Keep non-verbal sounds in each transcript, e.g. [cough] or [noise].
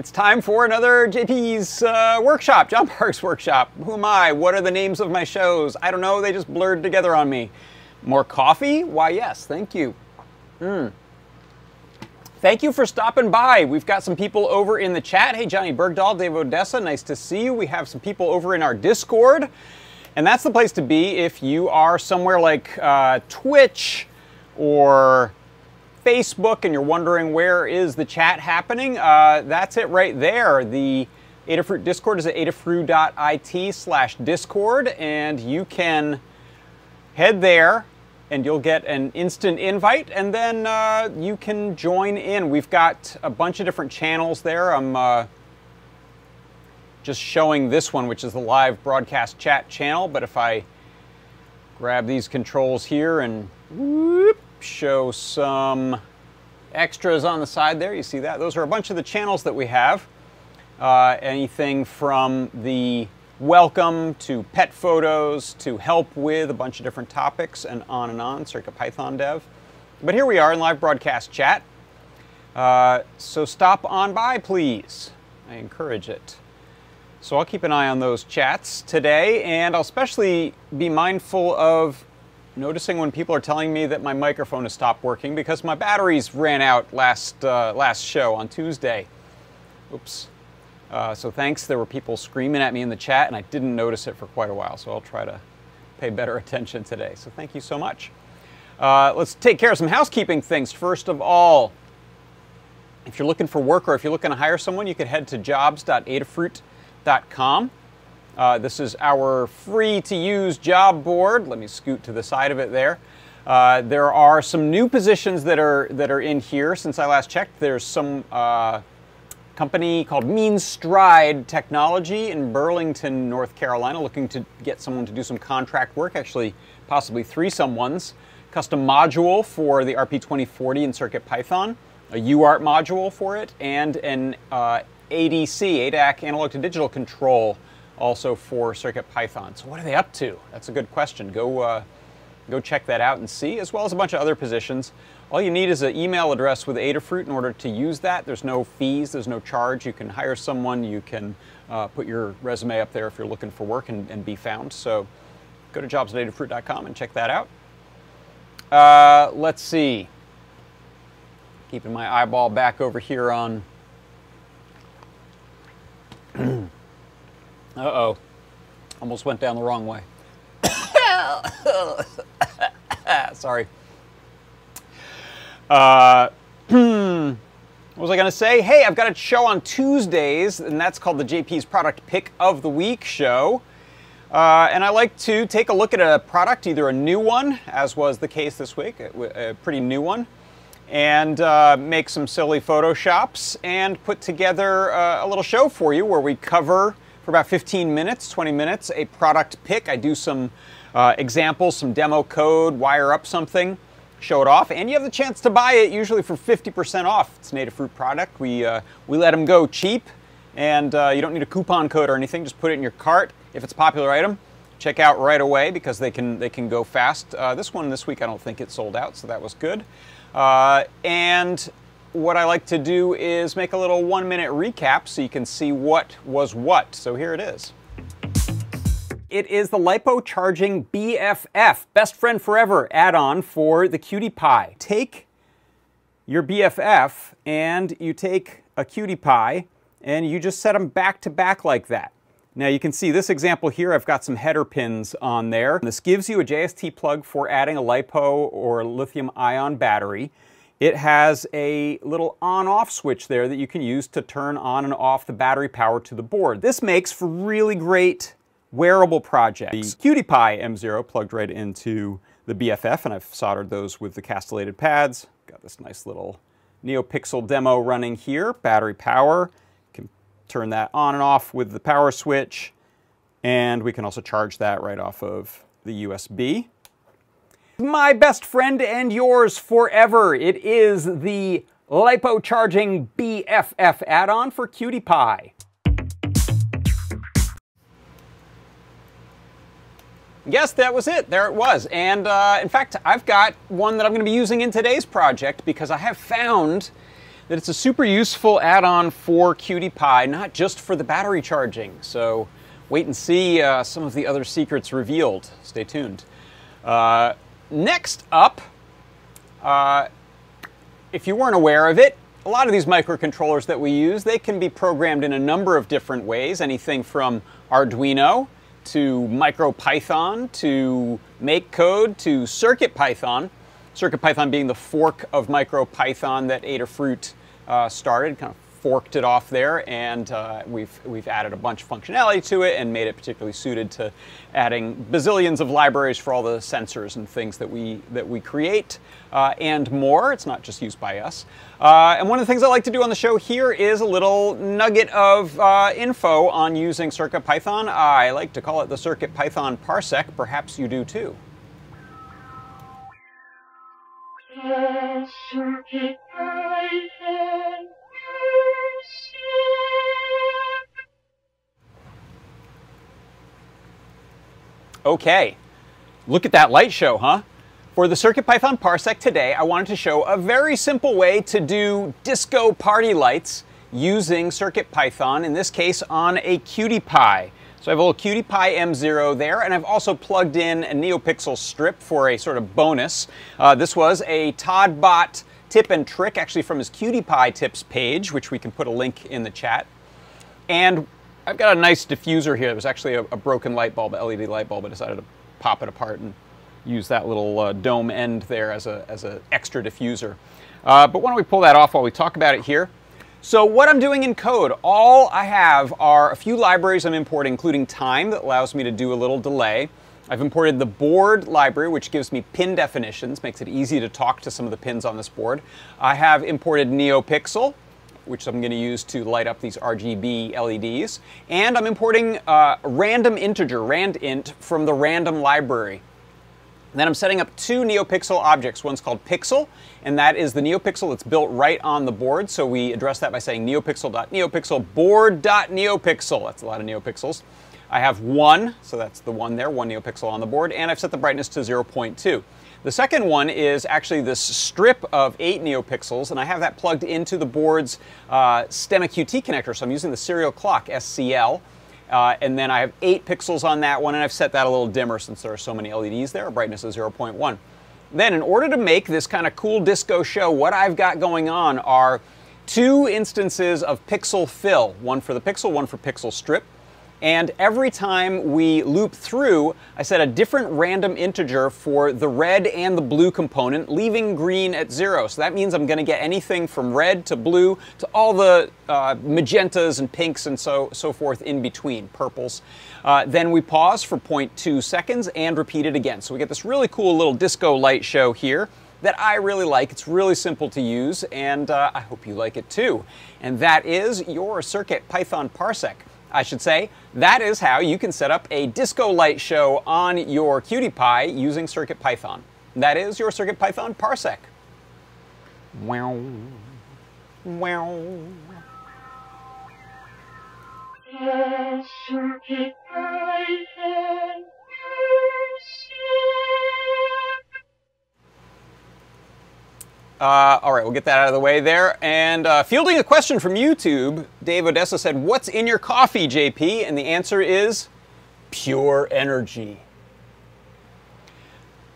It's time for another JP's uh, workshop, John Park's workshop. Who am I? What are the names of my shows? I don't know, they just blurred together on me. More coffee? Why, yes, thank you. Mm. Thank you for stopping by. We've got some people over in the chat. Hey, Johnny Bergdahl, Dave Odessa, nice to see you. We have some people over in our Discord. And that's the place to be if you are somewhere like uh, Twitch or Facebook and you're wondering where is the chat happening. Uh, that's it right there. The Adafruit Discord is at adafruit.it slash Discord, and you can head there and you'll get an instant invite, and then uh, you can join in. We've got a bunch of different channels there. I'm uh, just showing this one, which is the live broadcast chat channel, but if I grab these controls here and whoop, show some extras on the side there, you see that? Those are a bunch of the channels that we have. Uh, anything from the welcome to pet photos to help with a bunch of different topics and on and on, CircuitPython dev. But here we are in live broadcast chat. Uh, so stop on by, please. I encourage it. So I'll keep an eye on those chats today, and I'll especially be mindful of noticing when people are telling me that my microphone has stopped working because my batteries ran out last, uh, last show on Tuesday. Oops. Uh, so thanks. There were people screaming at me in the chat, and I didn't notice it for quite a while. So I'll try to pay better [laughs] attention today. So thank you so much. Uh, let's take care of some housekeeping things. First of all, if you're looking for work or if you're looking to hire someone, you could head to jobs.adafruit.com. Uh, this is our free-to-use job board. Let me scoot to the side of it there. Uh, there are some new positions that are that are in here since I last checked. There's some uh, company called Mean Stride Technology in Burlington, North Carolina, looking to get someone to do some contract work, actually possibly three someones. Custom module for the RP2040 in CircuitPython, a UART module for it, and an uh, ADC, ADAC analog to digital control, also for CircuitPython. So what are they up to? That's a good question. Go, uh, go check that out and see, as well as a bunch of other positions. All you need is an email address with Adafruit in order to use that. There's no fees, there's no charge. You can hire someone, you can uh, put your resume up there if you're looking for work and, and be found. So go to jobs.adafruit.com and check that out. Uh, let's see. Keeping my eyeball back over here on. [clears throat] Uh-oh. Almost went down the wrong way. [coughs] Sorry. Uh, what was I going to say? Hey, I've got a show on Tuesdays, and that's called the JP's Product Pick of the Week show. Uh, and I like to take a look at a product, either a new one, as was the case this week, a, a pretty new one, and uh, make some silly photoshops and put together uh, a little show for you where we cover for about 15 minutes, 20 minutes, a product pick. I do some uh, examples, some demo code, wire up something show it off, and you have the chance to buy it usually for 50% off. It's an Adafruit product. We, uh, we let them go cheap, and uh, you don't need a coupon code or anything. Just put it in your cart. If it's a popular item, check out right away because they can, they can go fast. Uh, this one this week, I don't think it sold out, so that was good. Uh, and what I like to do is make a little one minute recap so you can see what was what. So here it is. It is the LiPo Charging BFF, Best Friend Forever add-on for the QT Py. Take your BFF and you take a QT Py and you just set them back to back like that. Now you can see this example here, I've got some header pins on there. This gives you a JST plug for adding a LiPo or lithium ion battery. It has a little on-off switch there that you can use to turn on and off the battery power to the board. This makes for really great wearable projects. The QT Py M0 plugged right into the BFF, and I've soldered those with the castellated pads. Got this nice little NeoPixel demo running here. Battery power, You can turn that on and off with the power switch, and we can also charge that right off of the USB. My best friend and yours forever, it is the LiPo Charging BFF add-on for QT Py. Yes, that was it. There it was. And uh, in fact, I've got one that I'm going to be using in today's project because I have found that it's a super useful add-on for QT Py, not just for the battery charging. So wait and see uh, some of the other secrets revealed. Stay tuned. Uh, next up, uh, if you weren't aware of it, a lot of these microcontrollers that we use, they can be programmed in a number of different ways, anything from Arduino to MicroPython to MakeCode to CircuitPython. CircuitPython being the fork of MicroPython that Adafruit uh, started, kind of forked it off there, and uh, we've we've added a bunch of functionality to it and made it particularly suited to adding bazillions of libraries for all the sensors and things that we that we create uh, and more. It's not just used by us. Uh, and one of the things I like to do on the show here is a little nugget of uh, info on using CircuitPython. I like to call it the CircuitPython parsec. Perhaps you do too. Circuit Python Okay, look at that light show, huh? For the CircuitPython Parsec today, I wanted to show a very simple way to do disco party lights using CircuitPython, in this case on a QT Py. So I have a little QT Py M0 there, and I've also plugged in a NeoPixel strip for a sort of bonus. Uh, this was a todbot tip and trick, actually from his QT Py tips page, which we can put a link in the chat. And I've got a nice diffuser here. It was actually a, a broken light bulb, LED light bulb. I decided to pop it apart and use that little uh, dome end there as an as a extra diffuser. Uh, but why don't we pull that off while we talk about it here. So what I'm doing in code, all I have are a few libraries I'm importing, including time that allows me to do a little delay. I've imported the board library, which gives me pin definitions, makes it easy to talk to some of the pins on this board. I have imported NeoPixel, which I'm going to use to light up these RGB LEDs. And I'm importing uh, random integer, randint, from the random library. Then I'm setting up two NeoPixel objects. One's called Pixel, and that is the NeoPixel that's built right on the board. So we address that by saying NeoPixel.NeoPixel board.NeoPixel. That's a lot of NeoPixels. I have one, so that's the one there, one NeoPixel on the board, and I've set the brightness to 0.2. The second one is actually this strip of 8 NeoPixels, and I have that plugged into the board's uh, STEMMA QT connector, so I'm using the serial clock, SCL. Uh, and then I have 8 pixels on that one, and I've set that a little dimmer since there are so many LEDs there, brightness is 0.1. Then, in order to make this kind of cool disco show, what I've got going on are two instances of pixel fill, one for the pixel, one for pixel strip. And every time we loop through, I set a different random integer for the red and the blue component, leaving green at zero. So that means I'm to get anything from red to blue to all the uh, magentas and pinks and so, so forth in between, purples. Uh, then we pause for 0.2 seconds and repeat it again. So we get this really cool little disco light show here that I really like. It's really simple to use, and uh, I hope you like it too. And that is your Circuit Python Parsec. I should say, that is how you can set up a disco light show on your QT Py using CircuitPython. That is your CircuitPython parsec. Wow. Wow. Circuit Python Uh, all right, we'll get that out of the way there. And uh, fielding a question from YouTube, Dave Odessa said, What's in your coffee, JP? And the answer is pure energy.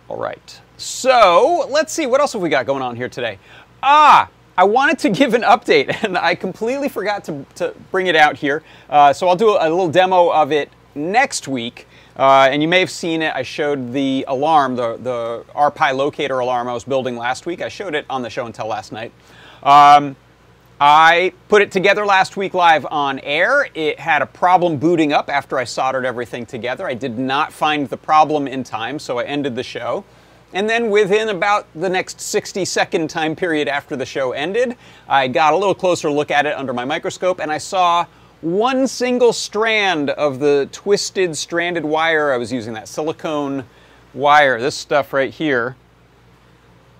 All right, so let's see, what else have we got going on here today? Ah, I wanted to give an update, [laughs] and I completely forgot to, to bring it out here. Uh, so I'll do a, a little demo of it next week. Uh, and you may have seen it. I showed the alarm, the, the RPi locator alarm I was building last week. I showed it on the show and tell last night. Um, I put it together last week live on air. It had a problem booting up after I soldered everything together. I did not find the problem in time, so I ended the show. And then within about the next 60 second time period after the show ended, I got a little closer look at it under my microscope and I saw one single strand of the twisted stranded wire I was using, that silicone wire, this stuff right here.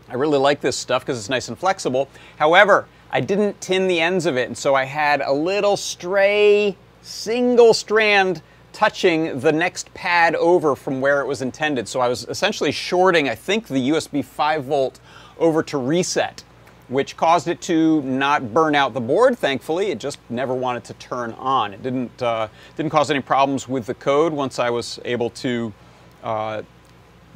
I really like this stuff because it's nice and flexible. However, I didn't tin the ends of it, and so I had a little stray single strand touching the next pad over from where it was intended. So I was essentially shorting, I think, the USB 5 volt over to reset. Which caused it to not burn out the board. Thankfully, it just never wanted to turn on. It didn't uh, didn't cause any problems with the code once I was able to uh,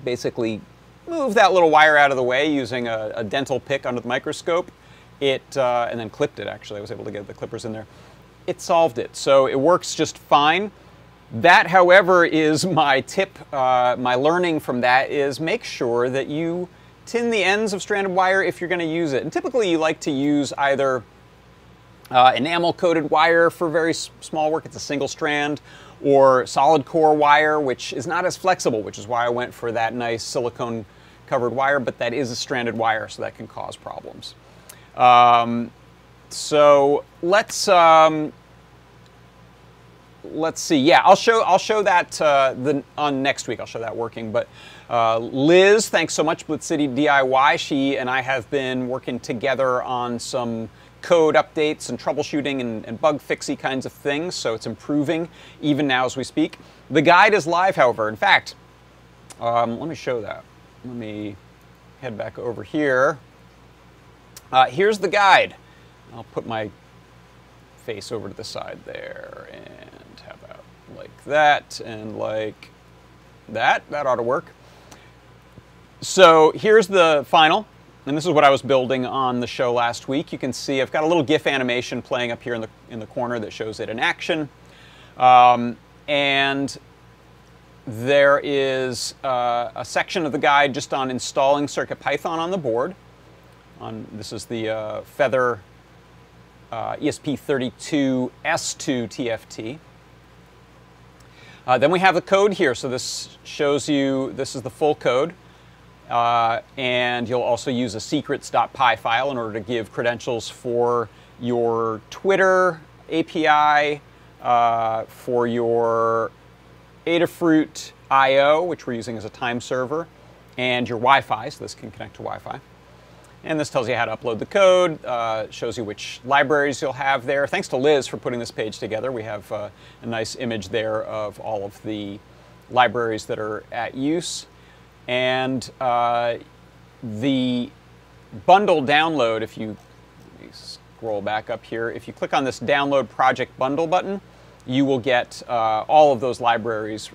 basically move that little wire out of the way using a, a dental pick under the microscope. It uh, and then clipped it. Actually, I was able to get the clippers in there. It solved it, so it works just fine. That, however, is my tip. Uh, my learning from that is make sure that you tin the ends of stranded wire if you're going to use it. And typically, you like to use either uh, enamel coated wire for very small work, it's a single strand, or solid core wire, which is not as flexible, which is why I went for that nice silicone covered wire, but that is a stranded wire, so that can cause problems. Um, so let's um, let's see. Yeah, I'll show I'll show that uh, the, on next week. I'll show that working. But uh, Liz, thanks so much, Blitz City DIY. She and I have been working together on some code updates and troubleshooting and, and bug fixy kinds of things. So it's improving even now as we speak. The guide is live, however. In fact, um, let me show that. Let me head back over here. Uh, here's the guide. I'll put my face over to the side there and have that like that and like that. That ought to work. So here's the final, and this is what I was building on the show last week. You can see I've got a little GIF animation playing up here in the, in the corner that shows it in action. Um, and there is uh, a section of the guide just on installing CircuitPython on the board. On, this is the uh, Feather uh, ESP32S2 TFT. Uh, then we have the code here. So this shows you, this is the full code. Uh, and you'll also use a secrets.py file in order to give credentials for your Twitter API, uh, for your Adafruit I.O., which we're using as a time server, and your Wi-Fi, so this can connect to Wi-Fi. And this tells you how to upload the code, uh, shows you which libraries you'll have there. Thanks to Liz for putting this page together. We have uh, a nice image there of all of the libraries that are at use. And uh, the bundle download, if you scroll back up here, if you click on this download project bundle button, you will get uh, all of those libraries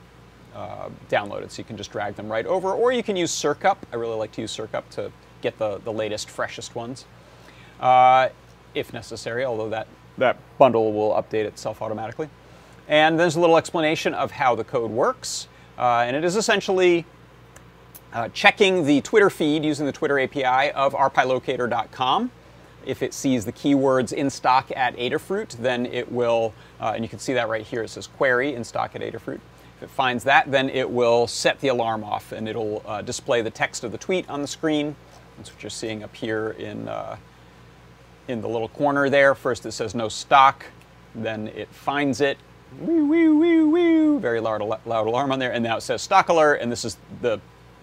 uh, downloaded. So you can just drag them right over, or you can use CircUp. I really like to use CircUp to get the, the latest, freshest ones, uh, if necessary, although that, that bundle will update itself automatically. And there's a little explanation of how the code works. Uh, and it is essentially uh, checking the Twitter feed using the Twitter API of rpilocator.com. If it sees the keywords in stock at Adafruit, then it will, uh, and you can see that right here, it says query in stock at Adafruit. If it finds that, then it will set the alarm off and it'll uh, display the text of the tweet on the screen. That's what you're seeing up here in, uh, in the little corner there. First it says no stock, then it finds it, wee, wee, wee, wee, very loud, loud alarm on there, and now it says stock alert, and this is the,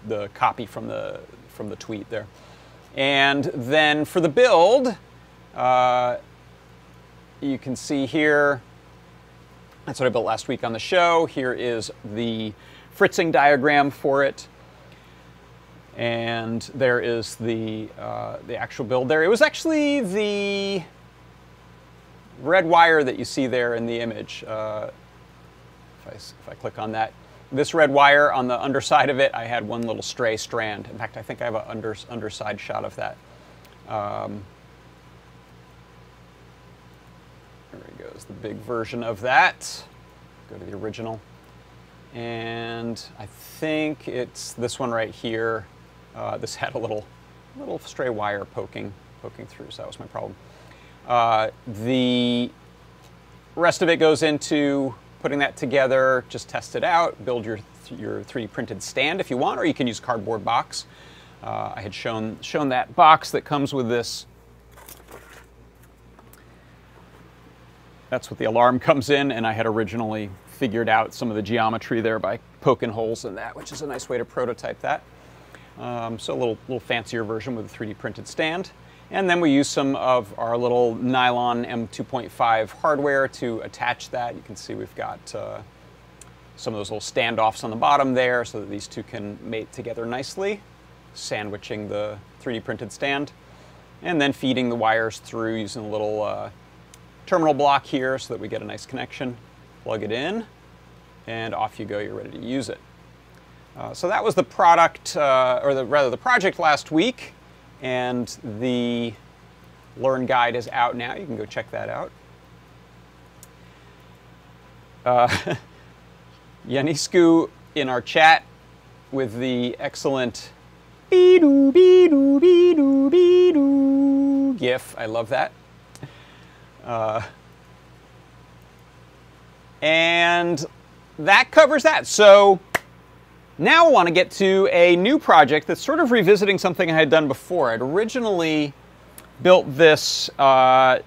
the copy from the, from the tweet there. And then for the build, uh, you can see here, that's what I built last week on the show. Here is the fritzing diagram for it and there is the, uh, the actual build there. It was actually the red wire that you see there in the image. Uh, if, I, if I click on that, this red wire on the underside of it, I had one little stray strand. In fact, I think I have an under, underside shot of that. Um, there he goes, the big version of that. Go to the original. And I think it's this one right here. Uh, this [laughs] had a little, little stray wire poking, poking through, so that was my problem. Uh, the rest of it goes into putting that together, just test it out, build your, your 3D printed stand if you want, or you can use cardboard box. Uh, I had shown, shown that box that comes with this. That's what the alarm comes in, and I had originally figured out some of the geometry there by poking holes in that, which is a nice way to prototype that. Um, so a little, little fancier version with a 3D printed stand. And then we use some of our little nylon M2.5 hardware to attach that. You can see we've got uh, some of those little standoffs on the bottom there so that these two can mate together nicely, sandwiching the 3D printed stand. and then feeding the wires through using a little uh, terminal block here so that we get a nice connection. Plug it in, and off you go. You're ready to use it. Uh, so that was the product, uh, or the, rather the project last week, and the Learn Guide is out now. You can go check that out. Uh, [laughs] Yanisku in our chat with the excellent be-doo, be-doo, be-doo, be-doo gif. I love that. Uh, and that covers that. So now I want to get to a new project that's sort of revisiting something I had done before. I'd originally built this uh,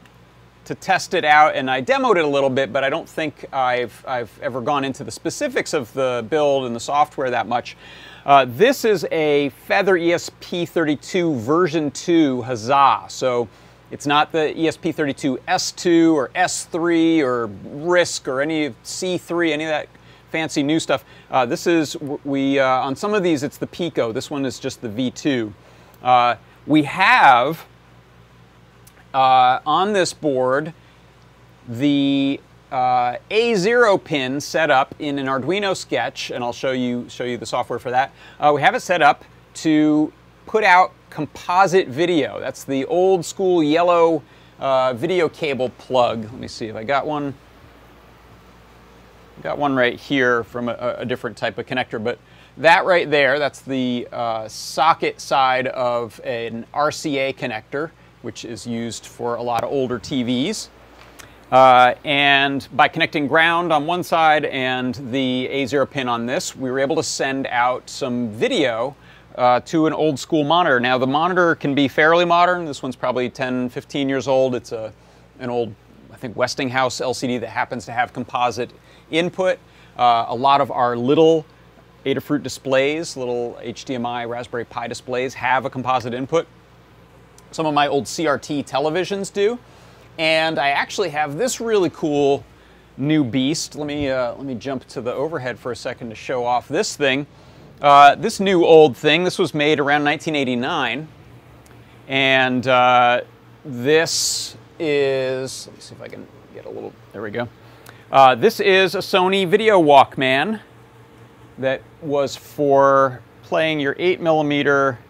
to test it out and I demoed it a little bit, but I don't think I've, I've ever gone into the specifics of the build and the software that much. Uh, this is a Feather ESP32 version 2 Huzzah. So it's not the ESP32 S2 or S3 or RISC or any of C3, any of that fancy new stuff. Uh, this is, we uh, on some of these it's the Pico. This one is just the V2. Uh, we have uh, on this board the uh, A0 pin set up in an Arduino sketch, and I'll show you, show you the software for that. Uh, we have it set up to put out composite video. That's the old school yellow video cable plug. Let me see if I got one. Got one right here from a, a different type of connector, but that right there, that's the uh, socket side of an RCA connector, which is used for a lot of older TVs. Uh, and by connecting ground on one side and the A0 pin on this, we were able to send out some video uh, to an old school monitor. Now the monitor can be fairly modern. This one's probably 10, 15 years old. It's a, an old, I think, Westinghouse LCD that happens to have composite input. Uh, a lot of our little Adafruit displays, little HDMI Raspberry Pi displays have a composite input. Some of my old CRT televisions do. And I actually have this really cool new beast. Let me, uh, let me jump to the overhead for a second to show off this thing. Uh, this new old thing, this was made around 1989. And uh, this is, let me see if I can get a little, there we go. Uh, this is a Sony Video Walkman that was for playing your 8 millimeter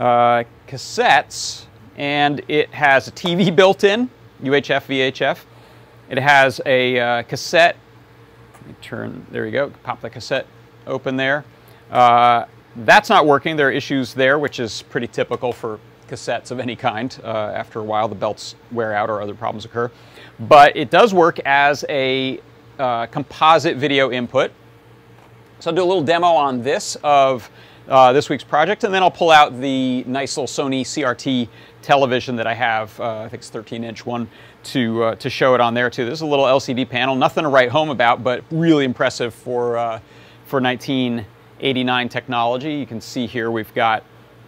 uh, cassettes and it has a TV [laughs] built in UHF, VHF. It has a uh, cassette. Let me turn, there you go, pop the cassette open there. Uh, that's not working. There are issues there, which is pretty typical for cassettes of any kind. Uh, after a while, the belts wear out or other problems occur. But it does work as a uh, composite video input. So I'll do a little demo on this of uh, this week's project, and then I'll pull out the nice little Sony CRT television that I have, uh, I think it's 13 inch one, to, uh, to show it on there too. This is a little LCD panel, nothing to write home about, but really impressive for, uh, for 1989 technology. You can see here we've got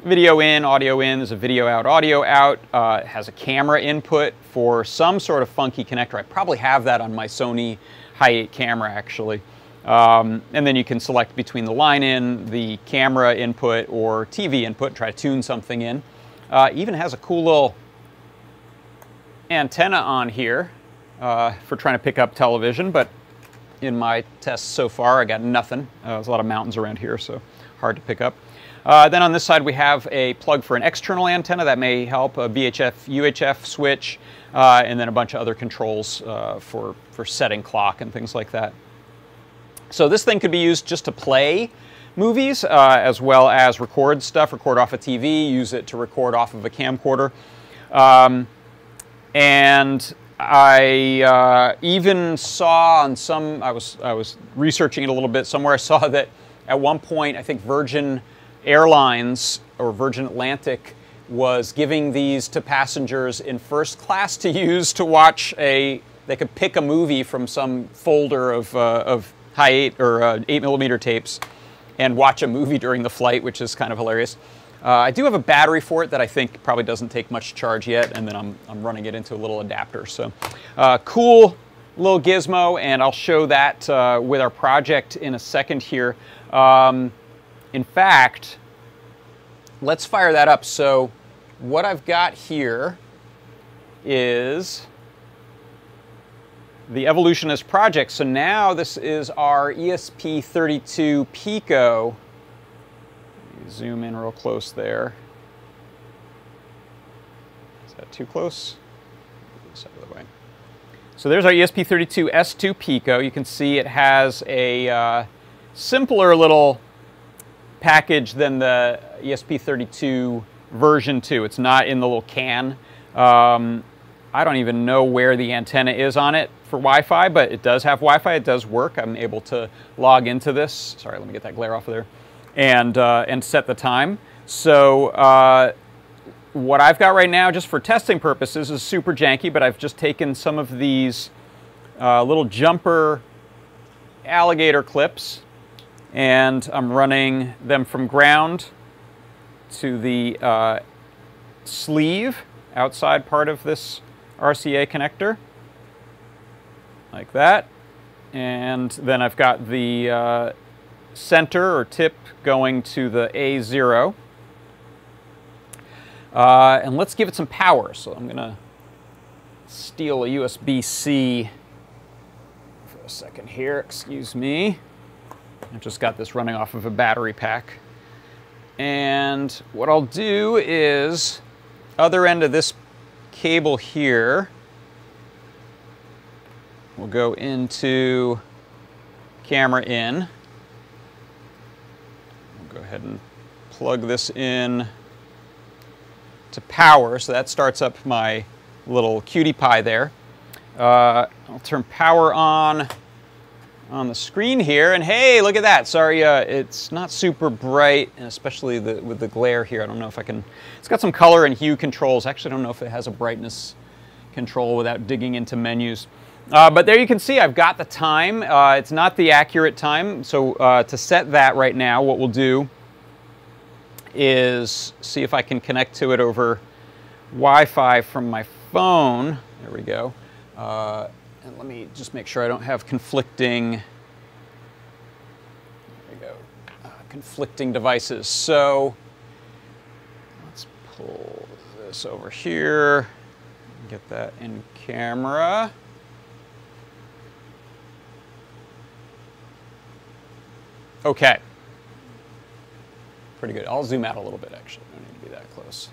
video in, audio in, there's a video out, audio out. Uh, has a camera input for some sort of funky connector. I probably have that on my Sony Hi8 camera actually. Um, and then you can select between the line in, the camera input, or TV input, try to tune something in. Uh, even has a cool little antenna on here uh, for trying to pick up television, but in my tests so far, I got nothing. Uh, there's a lot of mountains around here, so hard to pick up. Uh, then on this side, we have a plug for an external antenna that may help, a VHF, UHF switch, uh, and then a bunch of other controls uh, for, for setting clock and things like that. So this thing could be used just to play movies uh, as well as record stuff, record off a TV, use it to record off of a camcorder. Um, and I uh, even saw on some, I was, I was researching it a little bit somewhere, I saw [laughs] that at one point, I think Virgin Airlines or Virgin Atlantic was giving these to passengers in first class to use to watch a, they could pick a movie from some folder of, uh, of Hi8 or uh, 8 millimeter tapes and watch a movie during the flight, which is kind of hilarious. Uh, I do have a battery for it that I think probably doesn't take much charge yet, and then I'm, I'm running it into a little adapter. So uh, cool little gizmo, and I'll show that uh, with our project in a second here. Um, in fact, let's fire that up. So what I've got here is the Evolutionist project. So now this is our ESP32 Pico. Zoom in real close there. Is that too close? This out of the way. So there's our ESP32 S2 Pico. You can see it has a uh, simpler little package than the ESP32 version 2. It's not in the little can. Um, I don't even know where the antenna is on it for Wi-Fi, but it does have Wi-Fi. It does work. I'm able to log into this. Sorry, let me get that glare off of there. And, uh, and set the time. So uh, what I've got right now, just for testing purposes, is super janky, but I've just taken some of these uh, little jumper alligator clips and I'm running them from ground to the uh, sleeve outside part of this RCA connector like that. And then I've got the uh, center or tip going to the A0 uh, and let's give it some power. So I'm gonna steal a USB-C for a second here excuse me I've just got this running off of a battery pack. And what I'll do is, other end of this cable here, we'll go into camera in. We'll go ahead and plug this in to power, so that starts up my little QT Py there. Uh, I'll turn power on on the screen here. And hey, look at that. Sorry, uh, it's not super bright, and especially the, with the glare here. I don't know if I can, it's got some color and hue controls. Actually, I don't know if it has a brightness control without digging into menus. Uh, but there you can see I've got the time. Uh, it's not the accurate time. So uh, to set that right now, what we'll do is see if I can connect to it over Wi-Fi from my phone. There we go. Uh, let me just make sure I don't have conflicting, go, uh, conflicting devices. So let's pull this over here, get that in camera. Okay. Pretty good. I'll zoom out a little bit actually. I don't need to be that close.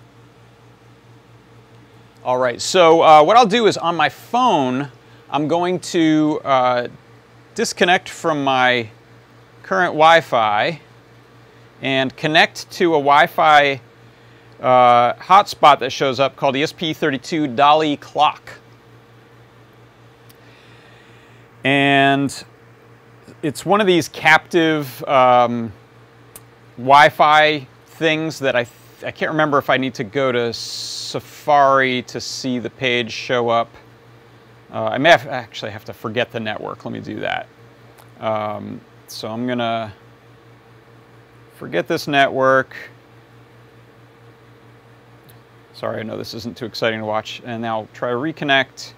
All right, so uh, what I'll do is on my phone, I'm going to uh, disconnect from my current Wi-Fi and connect to a Wi-Fi uh, hotspot that shows up called ESP32 Dali Clock. And it's one of these captive um, Wi-Fi things that I, I can't remember if I need to go to Safari to see the page show up. Uh, I may have, actually have to forget the network. Let me do that. Um, so I'm going to forget this network. Sorry, I know this isn't too exciting to watch. And now try to reconnect.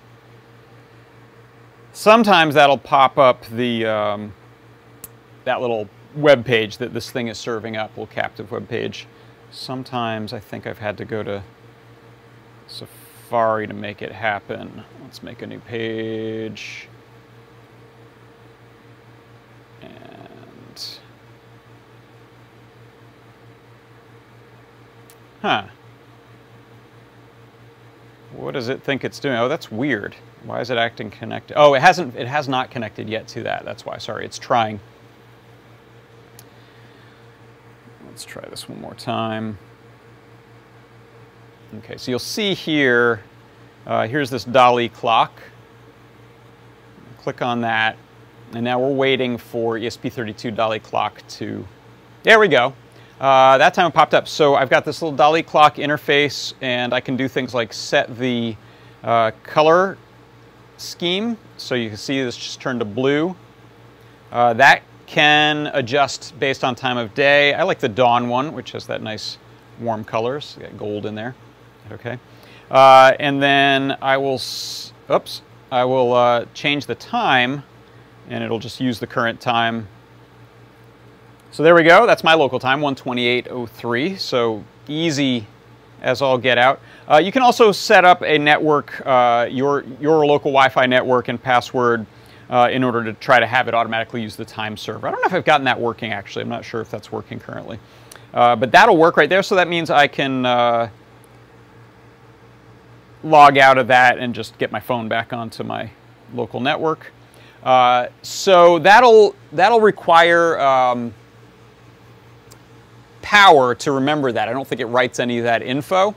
Sometimes that'll pop up the um, that little web page that this thing is serving up, little captive web page. Sometimes I think I've had to go to Safari Safari to make it happen. Let's make a new page. And, huh. What does it think it's doing? Oh, that's weird. Why is it acting connected? Oh, it hasn't, it has not connected yet to that. That's why, sorry, it's trying. Let's try this one more time. Okay, so you'll see here, uh, here's this Dali clock. Click on that, and now we're waiting for ESP32 Dali clock to, there we go. Uh, that time it popped up. So I've got this little Dali clock interface, and I can do things like set the uh, color scheme. So you can see this just turned to blue. Uh, that can adjust based on time of day. I like the dawn one, which has that nice warm colors. Got gold in there okay? Uh, and then I will, oops, I will uh, change the time and it'll just use the current time. So there we go, that's my local time, 128.03, so easy as all get out. Uh, you can also set up a network, uh, your, your local Wi-Fi network and password uh, in order to try to have it automatically use the time server. I don't know if I've gotten that working actually. I'm not sure if that's working currently. Uh, but that'll work right there, so that means I can log out of that and just get my phone back onto my local network. Uh, so that'll, that'll require um, power to remember that. I don't think it writes any of that info.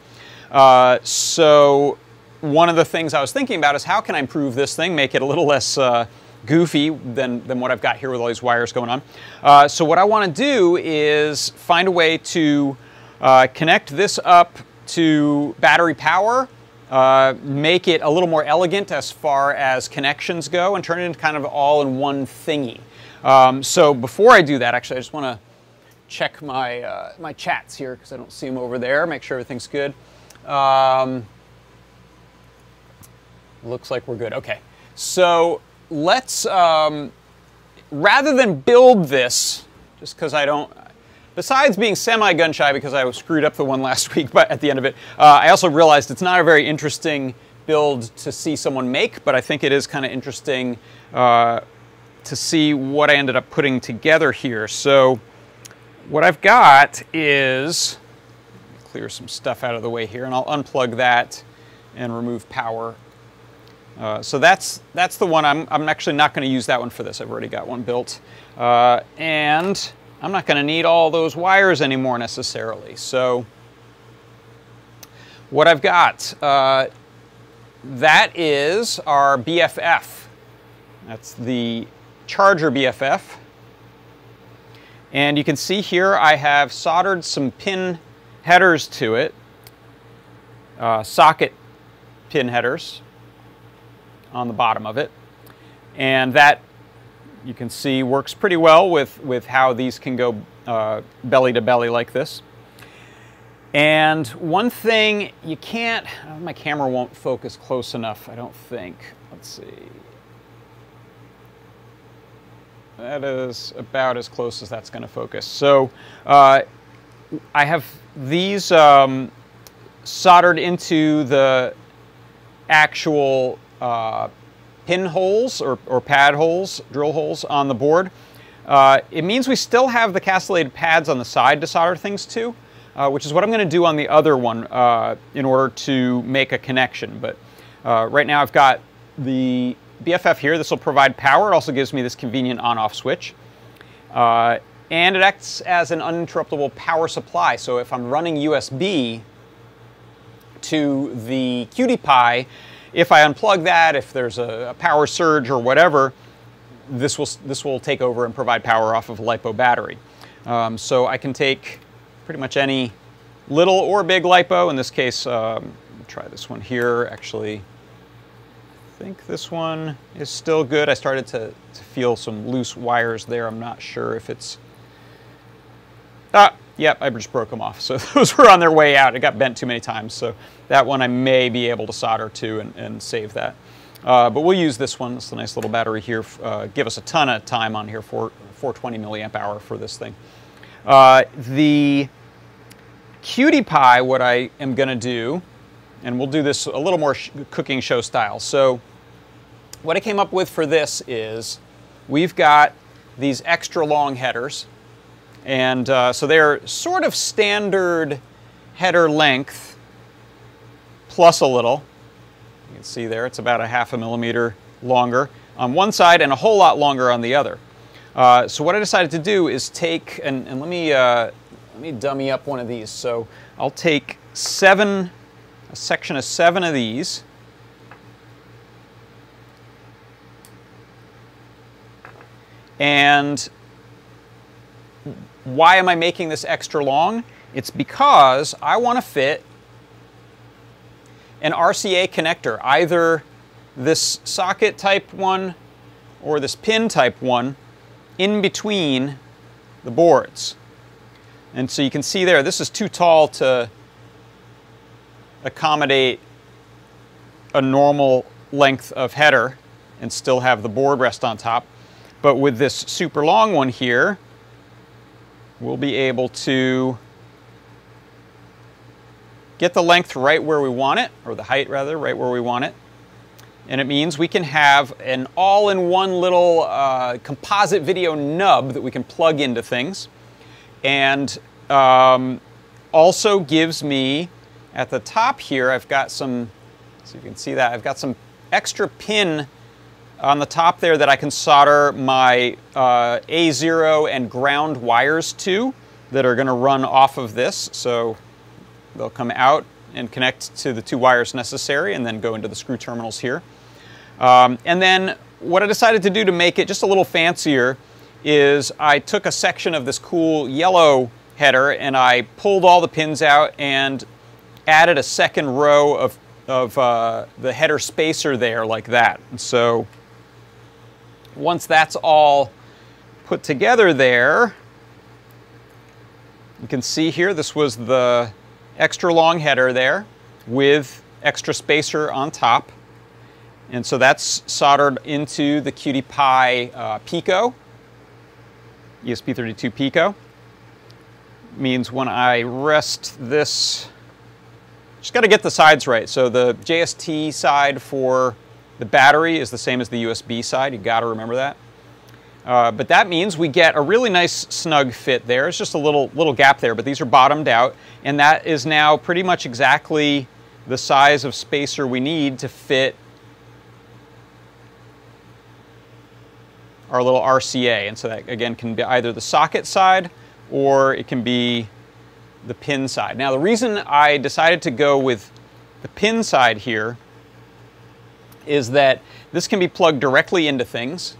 Uh, so one of the things I was thinking about is how can I improve this thing, make it a little less uh, goofy than, than what I've got here with all these wires going on. Uh, so what I want to do is find a way to uh, connect this up to battery power, uh, make it a little more elegant as far as connections go, and turn it into kind of all in one thingy. Um, so before I do that, actually, I just want to check my, uh, my chats here because I don't see them over there, make sure everything's good. Um, looks like we're good. Okay. So let's, um, rather than build this, just because I don't, besides being semi-gun shy because I screwed up the one last [laughs] week but at the end of it, uh, I also realized it's not a very interesting build to see someone make, but I think it is kind of interesting uh, to see what I ended up putting together here. So what I've got is, clear some stuff out of the way here, and I'll unplug that and remove power uh, so that's, that's the one, I'm, I'm actually not going to use that one for this. I've already got one built. Uh, and I'm not going to need all those wires anymore necessarily. So what I've got, uh, that is our BFF. That's the charger BFF. And you can see here I have soldered some pin headers to it, uh, socket pin headers on the bottom of it. And that, you can see, works pretty well with, with how these can go uh, belly to belly like this. And one thing you can't, oh, my camera won't focus close enough, I don't think. Let's see. That is about as close as that's going to focus. So uh, I have these um, soldered into the actual uh, pin holes or, or, pad holes, drill holes on the board. Uh, it means we still have the castellated pads on the side to solder things to, uh, which is what I'm going to do on the other one uh, in order to make a connection. But uh, right now I've got the BFF here. This will provide power. It also gives me this convenient on-off switch. Uh, and it acts as an uninterruptible power supply. So if I'm running USB to the QT Py, if I unplug that, if there's a, a power surge or whatever, this will, this will take over and provide power off of a LiPo battery. Um, so I can take pretty much any little or big LiPo. In this case, um, try this one here. Actually, I think this one is still good. I started to, to feel some loose wires there. I'm not sure if it's... Ah, Yep, I just broke them off. So [laughs] those were on their way out. It got bent too many times. So that one I may be able to solder to and, and save that. Uh, but we'll use this one. It's a nice little battery here. Uh, give us a ton of time on here, for 420 milliamp hour for this thing. Uh, the QT Py, what I am going to do, and we'll do this a little more sh cooking show style. So what I came up with for this is we've got these extra long headers and uh, so they're sort of standard header length plus a little. You can see there it's about a half a millimeter longer on one side and a whole lot longer on the other. Uh, so what I decided to do is take, and, and let, me, uh, let me dummy up one of these. So I'll take seven, a section of seven of these, and why am I making this extra long? It's because I want to fit an RCA connector, either this socket type one or this pin type one in between the boards. And so you can see there, this is too tall to accommodate a normal length of header and still have the board rest on top. But with this super long one here, we'll be able to get the length right where we want it, or the height rather, right where we want it. And it means we can have an all-in-one little uh, composite video nub that we can plug into things. And um, also gives me, at the top here, I've got some, so you can see that, I've got some extra pin on the top there that I can solder my uh, A0 and ground wires to that are going to run off of this. So they'll come out and connect to the two wires necessary and then go into the screw terminals here. Um, and then what I decided to do to make it just a little fancier is I took a section of this cool yellow header and I pulled all the pins out and added a second row of, of uh, the header spacer there like that. And so once that's all put together there, you can see here this was the extra long header there with extra spacer on top. And so that's soldered into the QT Py uh, Pico, ESP32 Pico. Means when I rest this, just got to get the sides right. So the JST side for the battery is the same as the USB side. You got to remember that. Uh, but that means we get a really nice snug fit there. It's just a little little gap there, but these are bottomed out, and that is now pretty much exactly the size of spacer we need to fit our little RCA. And so that, again, can be either the socket side or it can be the pin side. Now, the reason I decided to go with the pin side here is that this can be plugged directly into things.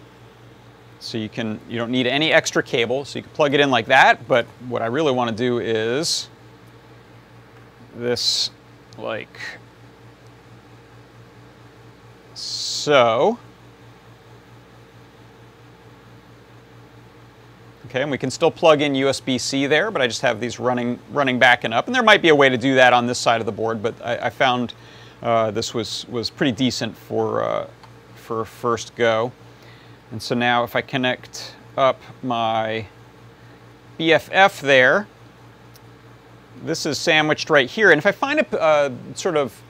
So you can you don't need any extra cable, so you can plug it in like that, but what I really want to do is this like so. Okay, and we can still plug in USB-C there, but I just have these running, running back and up. And there might be a way to do that on this side of the board, but I, I found uh, this was, was pretty decent for, uh, for a first go. And so now if I connect up my BFF there, this is sandwiched right here. And if I find a uh, sort of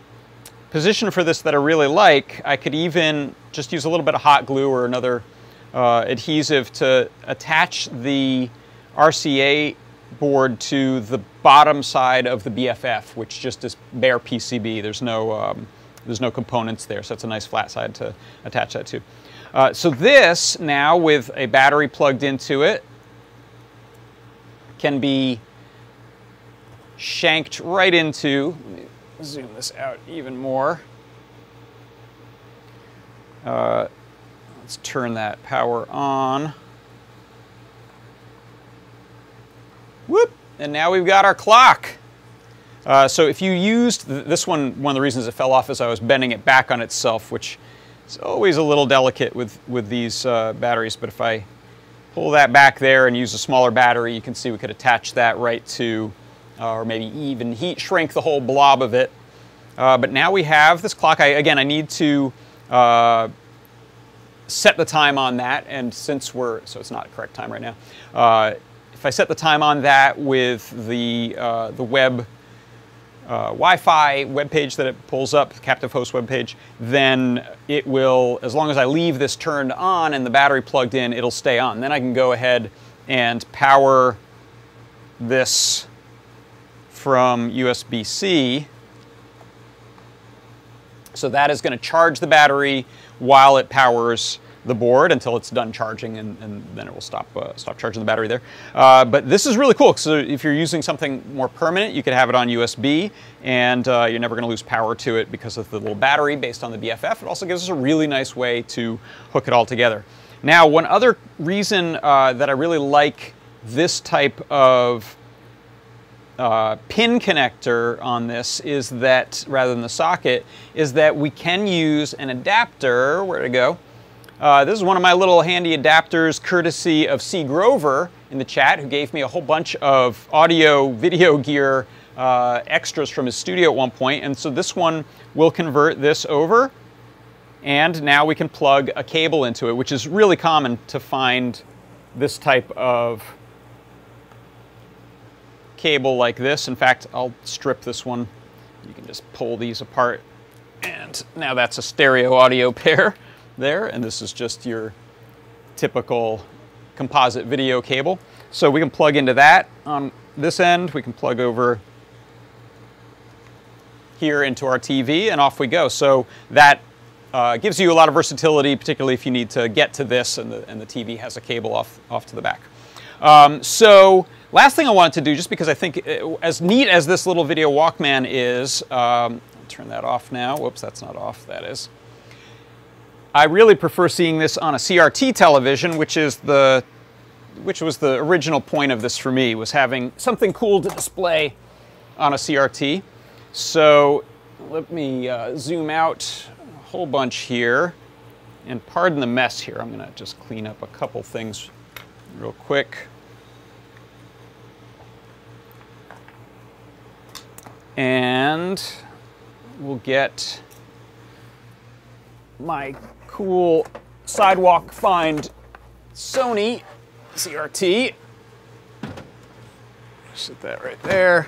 position for this that I really like, I could even just use a little bit of hot glue or another uh, adhesive to attach the RCA board to the bottom side of the BFF, which just is bare PCB. There's no, um, there's no components there, so it's a nice flat side to attach that to. Uh, so this now with a battery plugged into it can be shanked right into, zoom this out even more. Uh, Let's turn that power on. Whoop! And now we've got our clock. Uh, so if you used th this one, one of the reasons it fell off is I was bending it back on itself, which is always a little delicate with, with these uh, batteries. But if I pull that back there and use a smaller battery, you can see we could attach that right to, uh, or maybe even heat shrink the whole blob of it. Uh, but now we have this clock. I, again, I need to uh, set the time on that, and since we're, so it's not correct time right now, uh, if I set the time on that with the, uh, the web uh, Wi-Fi web page that it pulls up, captive host web page, then it will, as long as I leave this turned on and the battery plugged in, it'll stay on. Then I can go ahead and power this from USB-C. So that is going to charge the battery while it powers the board until it's done charging and, and then it will stop, uh, stop charging the battery there. Uh, but this is really cool so if you're using something more permanent you could have it on USB and uh, you're never going to lose power to it because of the little battery based on the BFF. It also gives us a really nice way to hook it all together. Now one other reason uh, that I really like this type of uh, pin connector on this is that, rather than the socket, is that we can use an adapter, where to go? Uh, this is one of my little handy adapters courtesy of C. Grover in the chat who gave me a whole bunch of audio video gear uh, extras from his studio at one point. And so this one will convert this over and now we can plug a cable into it, which is really common to find this type of cable like this. In fact, I'll strip this one You can just pull these apart and now that's a stereo audio [laughs] pair there, and this is just your typical composite video cable. So we can plug into that on this end, we can plug over here into our TV, and off we go. So that uh, gives you a lot of versatility, particularly if you need to get to this and the, and the TV has a cable off, off to the back. Um, so last thing I wanted to do, just because I think uh, as neat as this little video Walkman is, um, turn that off now. Whoops, that's not off, that is. I really prefer seeing this on a CRT television, which is the which was the original point of this for me, was having something cool to display on a CRT. So let me uh, zoom out a whole bunch here. And pardon the mess here, I'm gonna just clean up a couple things real quick. And we'll get my cool sidewalk find Sony CRT. Set that right there.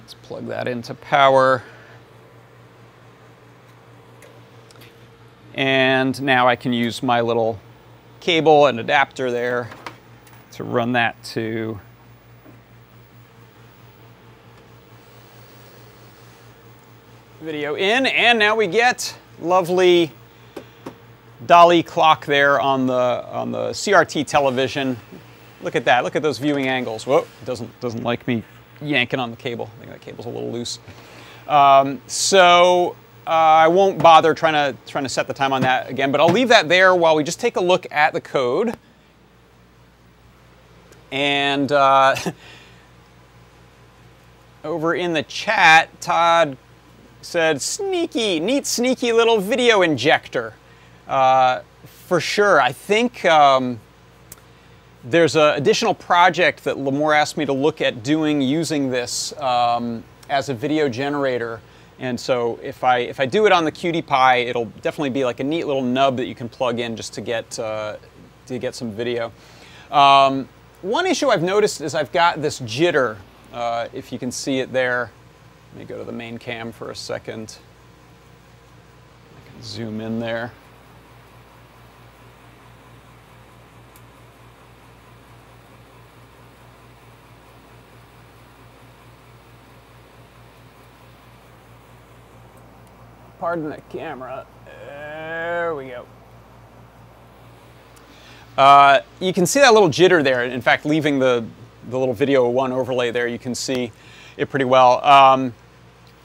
Let's plug that into power. And now I can use my little cable and adapter there to run that to video in, and now we get lovely dolly clock there on the on the CRT television. Look at that. Look at those viewing angles. Whoa, doesn't doesn't like me yanking on the cable. I think that cable's a little loose. Um, so uh, I won't bother trying to trying to set the time on that again, but I'll leave that there while we just take a look at the code. And uh, [laughs] over in the chat, Todd said, sneaky, neat, sneaky little video injector. Uh, for sure. I think um, there's an additional project that Limor asked me to look at doing using this um, as a video generator. And so if I, if I do it on the QT Py, it'll definitely be like a neat little nub that you can plug in just to get, uh, to get some video. Um, one issue I've noticed is I've got this jitter, uh, if you can see it there. Let me go to the main cam for a second. I can zoom in there. Pardon the camera. There we go. Uh, you can see that little jitter there. In fact, leaving the, the little video one overlay there, you can see it pretty well. Um,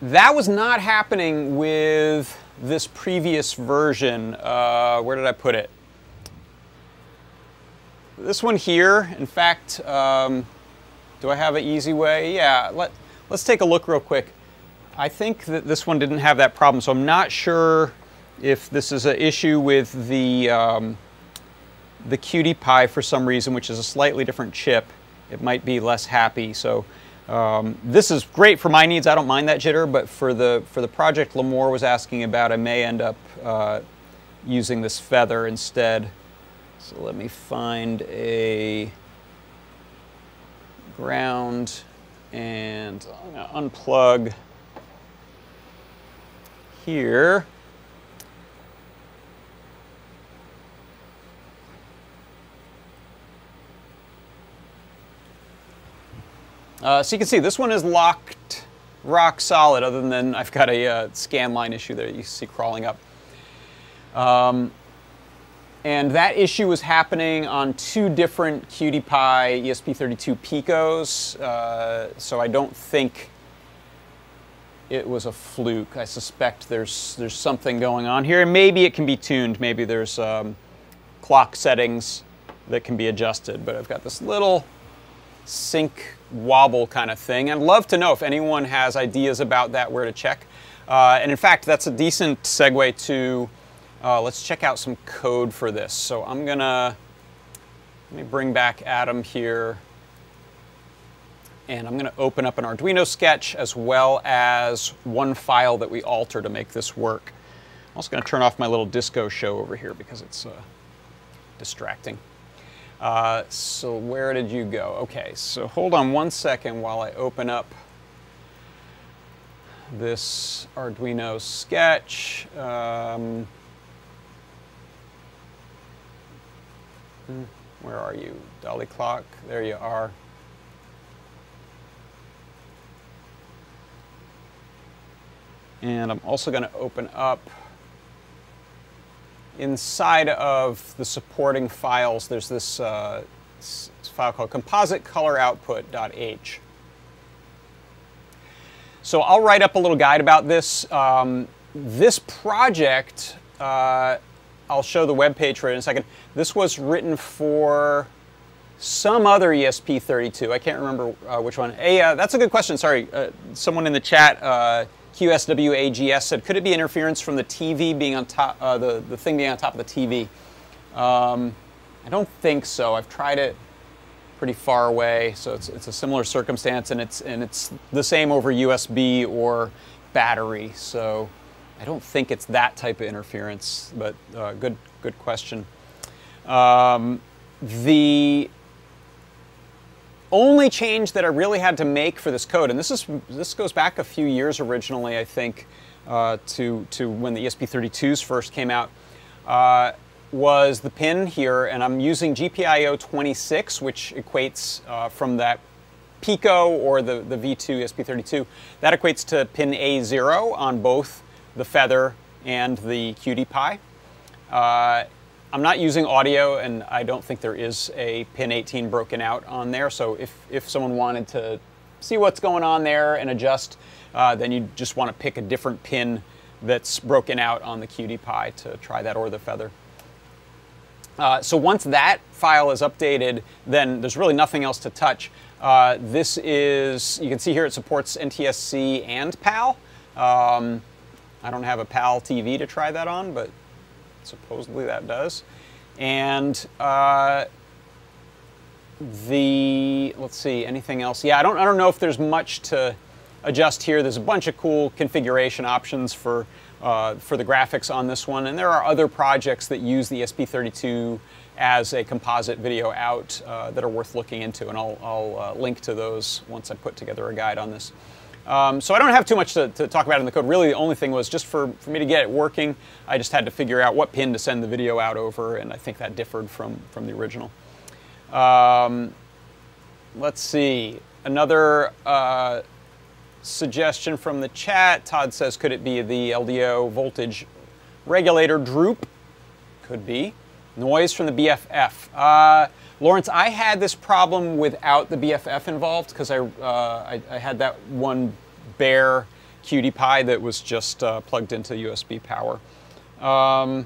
that was not happening with this previous version. Uh, where did I put it? This one here, in fact, um, do I have an easy way? Yeah, let, let's take a look real quick. I think that this one didn't have that problem, so I'm not sure if this is an issue with the, um, the QT Py for some reason, which is a slightly different chip. It might be less happy, so um, this is great for my needs. I don't mind that jitter, but for the for the project Limor was asking about, I may end up uh, using this feather instead. So let me find a ground and to unplug here. Uh, so you can see this one is locked rock solid other than I've got a uh, scan line issue there you see crawling up. Um, and that issue was happening on two different QT Py ESP32 Picos, uh, so I don't think it was a fluke. I suspect there's, there's something going on here. And maybe it can be tuned. Maybe there's um, clock settings that can be adjusted, but I've got this little sync wobble kind of thing. I'd love to know if anyone has ideas about that, where to check. Uh, and in fact, that's a decent segue to, uh, let's check out some code for this. So I'm gonna, let me bring back Adam here. And I'm gonna open up an Arduino sketch as well as one file that we alter to make this work. I'm also gonna turn off my little disco show over here because it's uh, distracting. Uh, so where did you go? Okay, so hold on one second while I open up this Arduino sketch. Um, hmm, where are you? Dolly clock, there you are. And I'm also going to open up inside of the supporting files, there's this uh, file called compositeColorOutput.h. So I'll write up a little guide about this. Um, this project, uh, I'll show the web page for it in a second. This was written for some other ESP32. I can't remember uh, which one. Hey, uh, that's a good question. Sorry, uh, someone in the chat, uh, QSWAGS said, could it be interference from the TV being on top, uh, the the thing being on top of the TV? Um, I don't think so. I've tried it pretty far away, so it's, it's a similar circumstance, and it's and it's the same over USB or battery. So I don't think it's that type of interference, but uh, good good question. Um, the only change that I really had to make for this code, and this is this goes back a few years originally, I think, uh, to to when the ESP32s first came out. Uh, was the pin here, and I'm using GPIO 26, which equates uh, from that Pico or the, the V2 ESP32. That equates to pin A0 on both the Feather and the QT Py. I'm not using audio, and I don't think there is a pin 18 broken out on there. So if, if someone wanted to see what's going on there and adjust, uh, then you just want to pick a different pin that's broken out on the QT Py to try that or the Feather. Uh, so once that file is updated, then there's really nothing else to touch. Uh, this is, you can see here it supports NTSC and PAL. Um, I don't have a PAL TV to try that on, but supposedly that does. And uh, the, let's see, anything else? Yeah, I don't, I don't know if there's much to adjust here. There's a bunch of cool configuration options for uh, for the graphics on this one. And there are other projects that use the ESP32 as a composite video out uh, that are worth looking into. And I'll, I'll uh, link to those once I put together a guide on this. Um, so I don't have too much to, to, talk about in the code. Really, the only thing was just for, for me to get it working, I just had to figure out what pin to send the video out over, and I think that differed from, from the original. Um, let's see. Another uh, suggestion from the chat. Todd says, could it be the LDO voltage regulator droop? Could be. Noise from the BFF. Uh, Lawrence, I had this problem without the BFF involved because I, uh, I, I, had that one bare QT Py that was just uh, plugged into USB power. Um,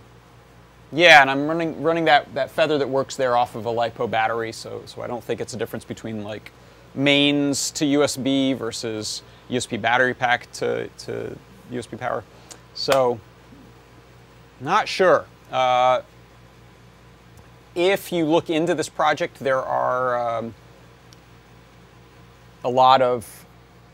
yeah, and I'm running running that, that feather that works there off of a LiPo battery, so so I don't think it's a difference between like mains to USB versus USB battery pack to, to USB power. So, not sure. Uh, if you look into this project, there are um, a lot of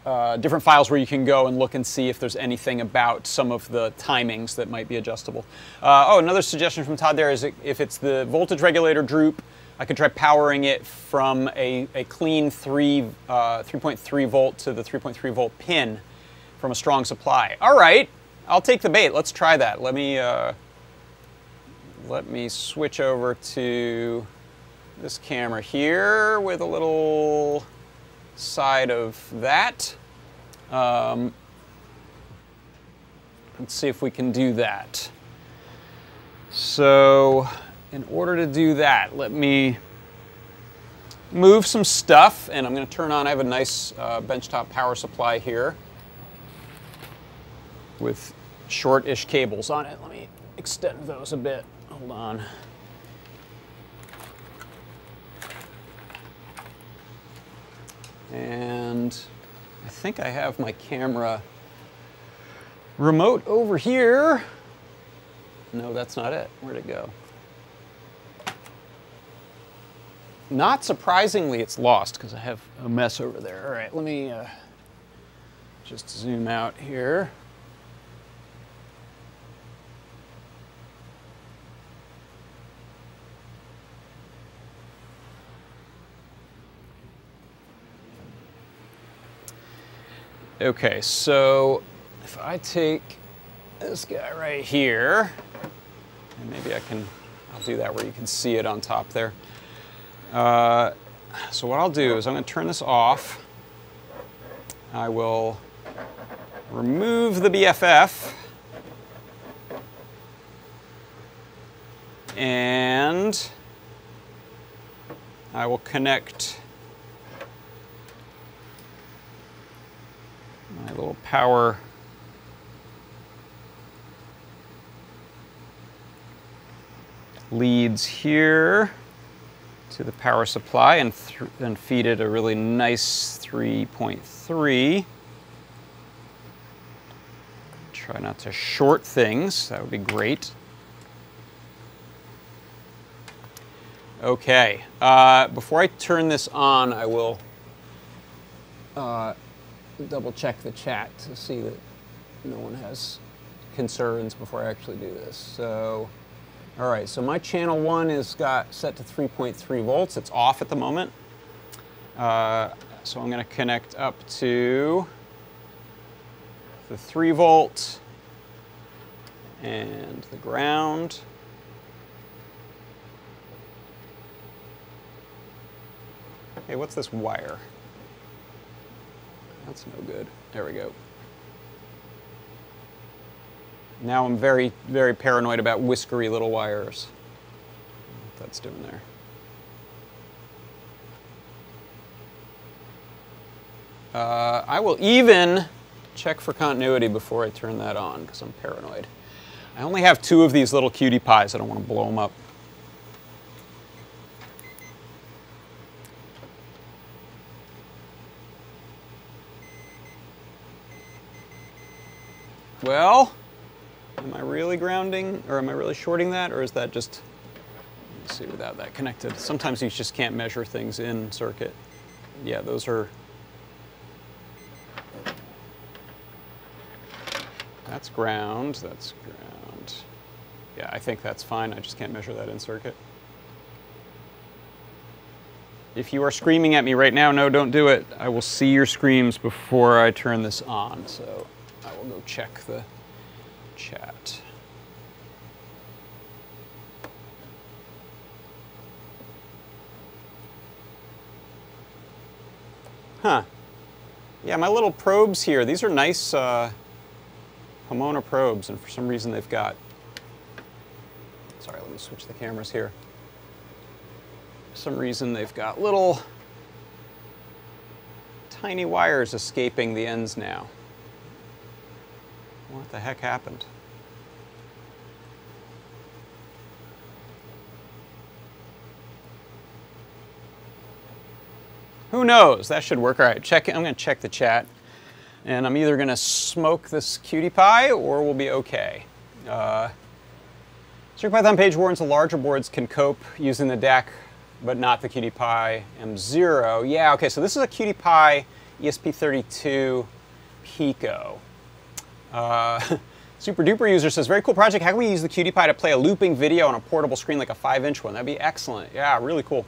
uh, different files where you can go and look and see if there's anything about some of the timings that might be adjustable. Uh, oh, another suggestion from Todd there is if it's the voltage regulator droop, I could try powering it from a, a clean 3, uh, 3.3 volt to the 3.3 volt pin from a strong supply. All right, I'll take the bait. Let's try that. Let me, uh, let me switch over to this camera here with a little side of that. Um, let's see if we can do that. So in order to do that, let me move some stuff, and I'm going to turn on, I have a nice uh, benchtop power supply here with short-ish cables on it. Let me extend those a bit. Hold on. And I think I have my camera remote over here. No, that's not it. Where'd it go? Not surprisingly, it's lost because I have a mess over there. All right, let me uh, just zoom out here. Okay, so if I take this guy right here, and maybe I can, I'll do that where you can see it on top there. Uh, so what I'll do is I'm going to turn this off. I will remove the BFF and I will connect my little power leads here to the power supply and, and feed it a really nice 3.3. Try not to short things, that would be great. Okay, uh, before I turn this on, I will uh, double check the chat to see that no one has concerns before I actually do this. So, all right, so my channel one is got set to 3.3 volts. It's off at the moment. Uh, so I'm gonna connect up to the three volt and the ground. Hey, what's this wire? That's no good. There we go. Now I'm very, very paranoid about whiskery little wires. What that's doing there. Uh, I will even check for continuity before I turn that on because I'm paranoid. I only have two of these little QT Pys. I don't want to blow them up. Well, am I really grounding or am I really shorting that or is that just, see without that connected. Sometimes you just can't measure things in circuit. Yeah, those are, that's ground, that's ground. Yeah, I think that's fine. I just can't measure that in circuit. If you are screaming at me right now, no, don't do it. I will see your screams before I turn this on. So I will go check the chat. Huh. Yeah, my little probes here, these are nice uh, Pomona probes, and for some reason they've got, sorry, let me switch the cameras here. For some reason they've got little tiny wires escaping the ends now. What the heck happened? Who knows? That should work. All right, check. I'm going to check the chat, and I'm either going to smoke this QT Py or we'll be okay. Uh, CircuitPython page warns the larger boards can cope using the DAC, but not the QT Py M0. Yeah, okay, so this is a QT Py ESP32 Pico. Uh, [laughs] Super Duper user says, very cool project. How can we use the Py to play a looping video on a portable screen like a 5-inch one? That'd be excellent. Yeah, really cool.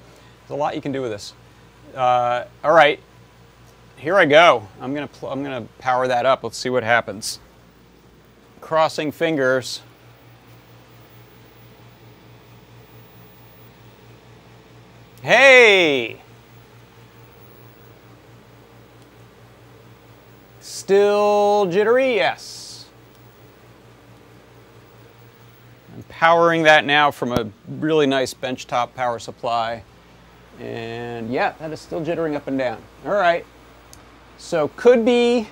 There's a lot you can do with this. Uh, all right, here I go. I'm gonna I'm gonna power that up. Let's see what happens. Crossing fingers. Hey! Still jittery? Yes. I'm powering that now from a really nice benchtop power supply. And yeah, that is still jittering up and down. All right. So could be,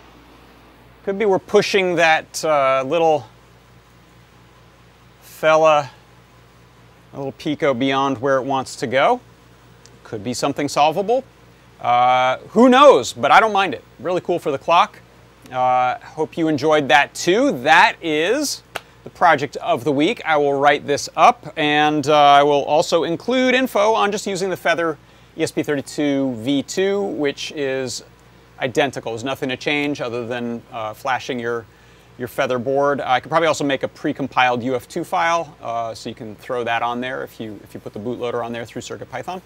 could be we're pushing that uh, little fella, a little Pico beyond where it wants to go. Could be something solvable. Uh, who knows, but I don't mind it. Really cool for the clock. Uh, hope you enjoyed that too. That is the project of the week. I will write this up and uh, I will also include info on just using the Feather ESP32 V2, which is identical. There's nothing to change other than uh, flashing your, your Feather board. I could probably also make a pre-compiled UF2 file, uh, so you can throw that on there if you, if you put the bootloader on there through CircuitPython.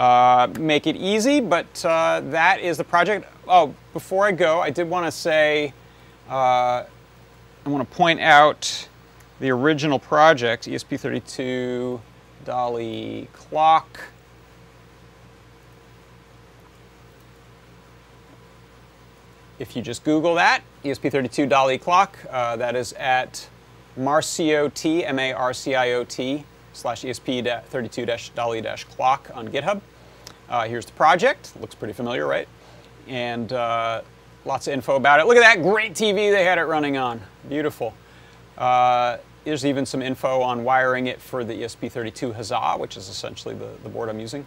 Uh, make it easy, but uh, that is the project. Oh, before I go, I did want to say Uh, I want to point out the original project, ESP32 Dolly clock. If you just Google that, ESP32 Dolly clock, uh, that is at Marciot, M-A-R-C-I-O-T, slash ESP32-Dolly-clock on GitHub. Uh, here's the project. Looks pretty familiar, right? And uh, lots of info about it. Look at that great TV they had it running on. Beautiful. Uh, there's even some info on wiring it for the ESP32 Huzzah, which is essentially the, the board I'm using.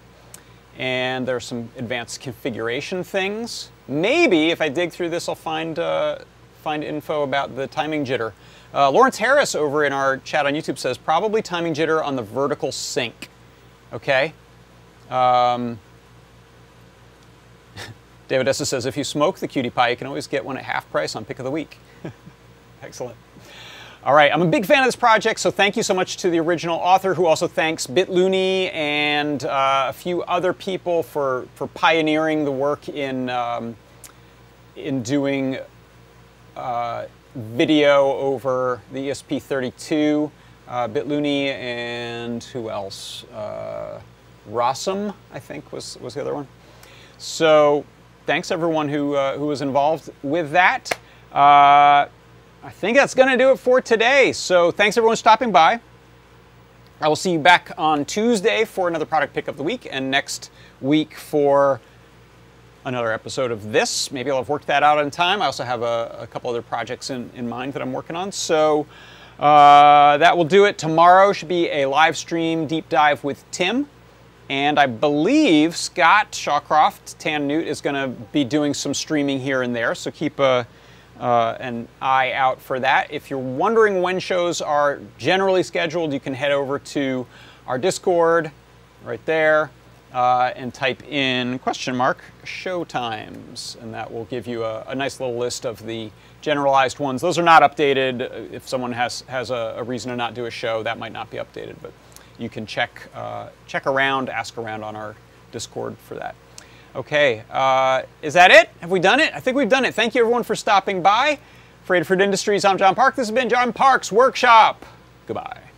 And there's some advanced configuration things. Maybe if I dig through this, I'll find, uh, find info about the timing jitter. Uh, Lawrence Harris over in our chat on YouTube says probably timing jitter on the vertical sync. Okay. Um, [laughs] David Essa says if you smoke the QT Py, you can always get one at half price on pick of the week. [laughs] Excellent. All right, I'm a big fan of this project, so thank you so much to the original author, who also thanks bitluni and uh, a few other people for, for pioneering the work in, um, in doing uh, video over the ESP32. Uh, bitluni and who else? Uh, Rossum, I think, was, was the other one. So thanks everyone who, uh, who was involved with that. Uh, I think that's going to do it for today. So thanks everyone stopping by. I will see you back on Tuesday for another product pick of the week and next week for another episode of this. Maybe I'll have worked that out in time. I also have a, a couple other projects in, in mind that I'm working on. So uh, that will do it. Tomorrow should be a live stream deep dive with Tim. And I believe Scott Shawcroft, tannewt, is going to be doing some streaming here and there. So keep a uh, an eye out for that. If you're wondering when shows are generally scheduled, you can head over to our Discord right there uh, and type in question mark show times, and that will give you a, a, nice little list of the generalized ones. Those are not updated. If someone has has a, a reason to not do a show, that might not be updated, but you can check uh, check around, ask around on our Discord for that. Okay, uh, is that it? Have we done it? I think we've done it. Thank you everyone for stopping by. For Adafruit Industries, I'm John Park. This has been John Park's Workshop. Goodbye.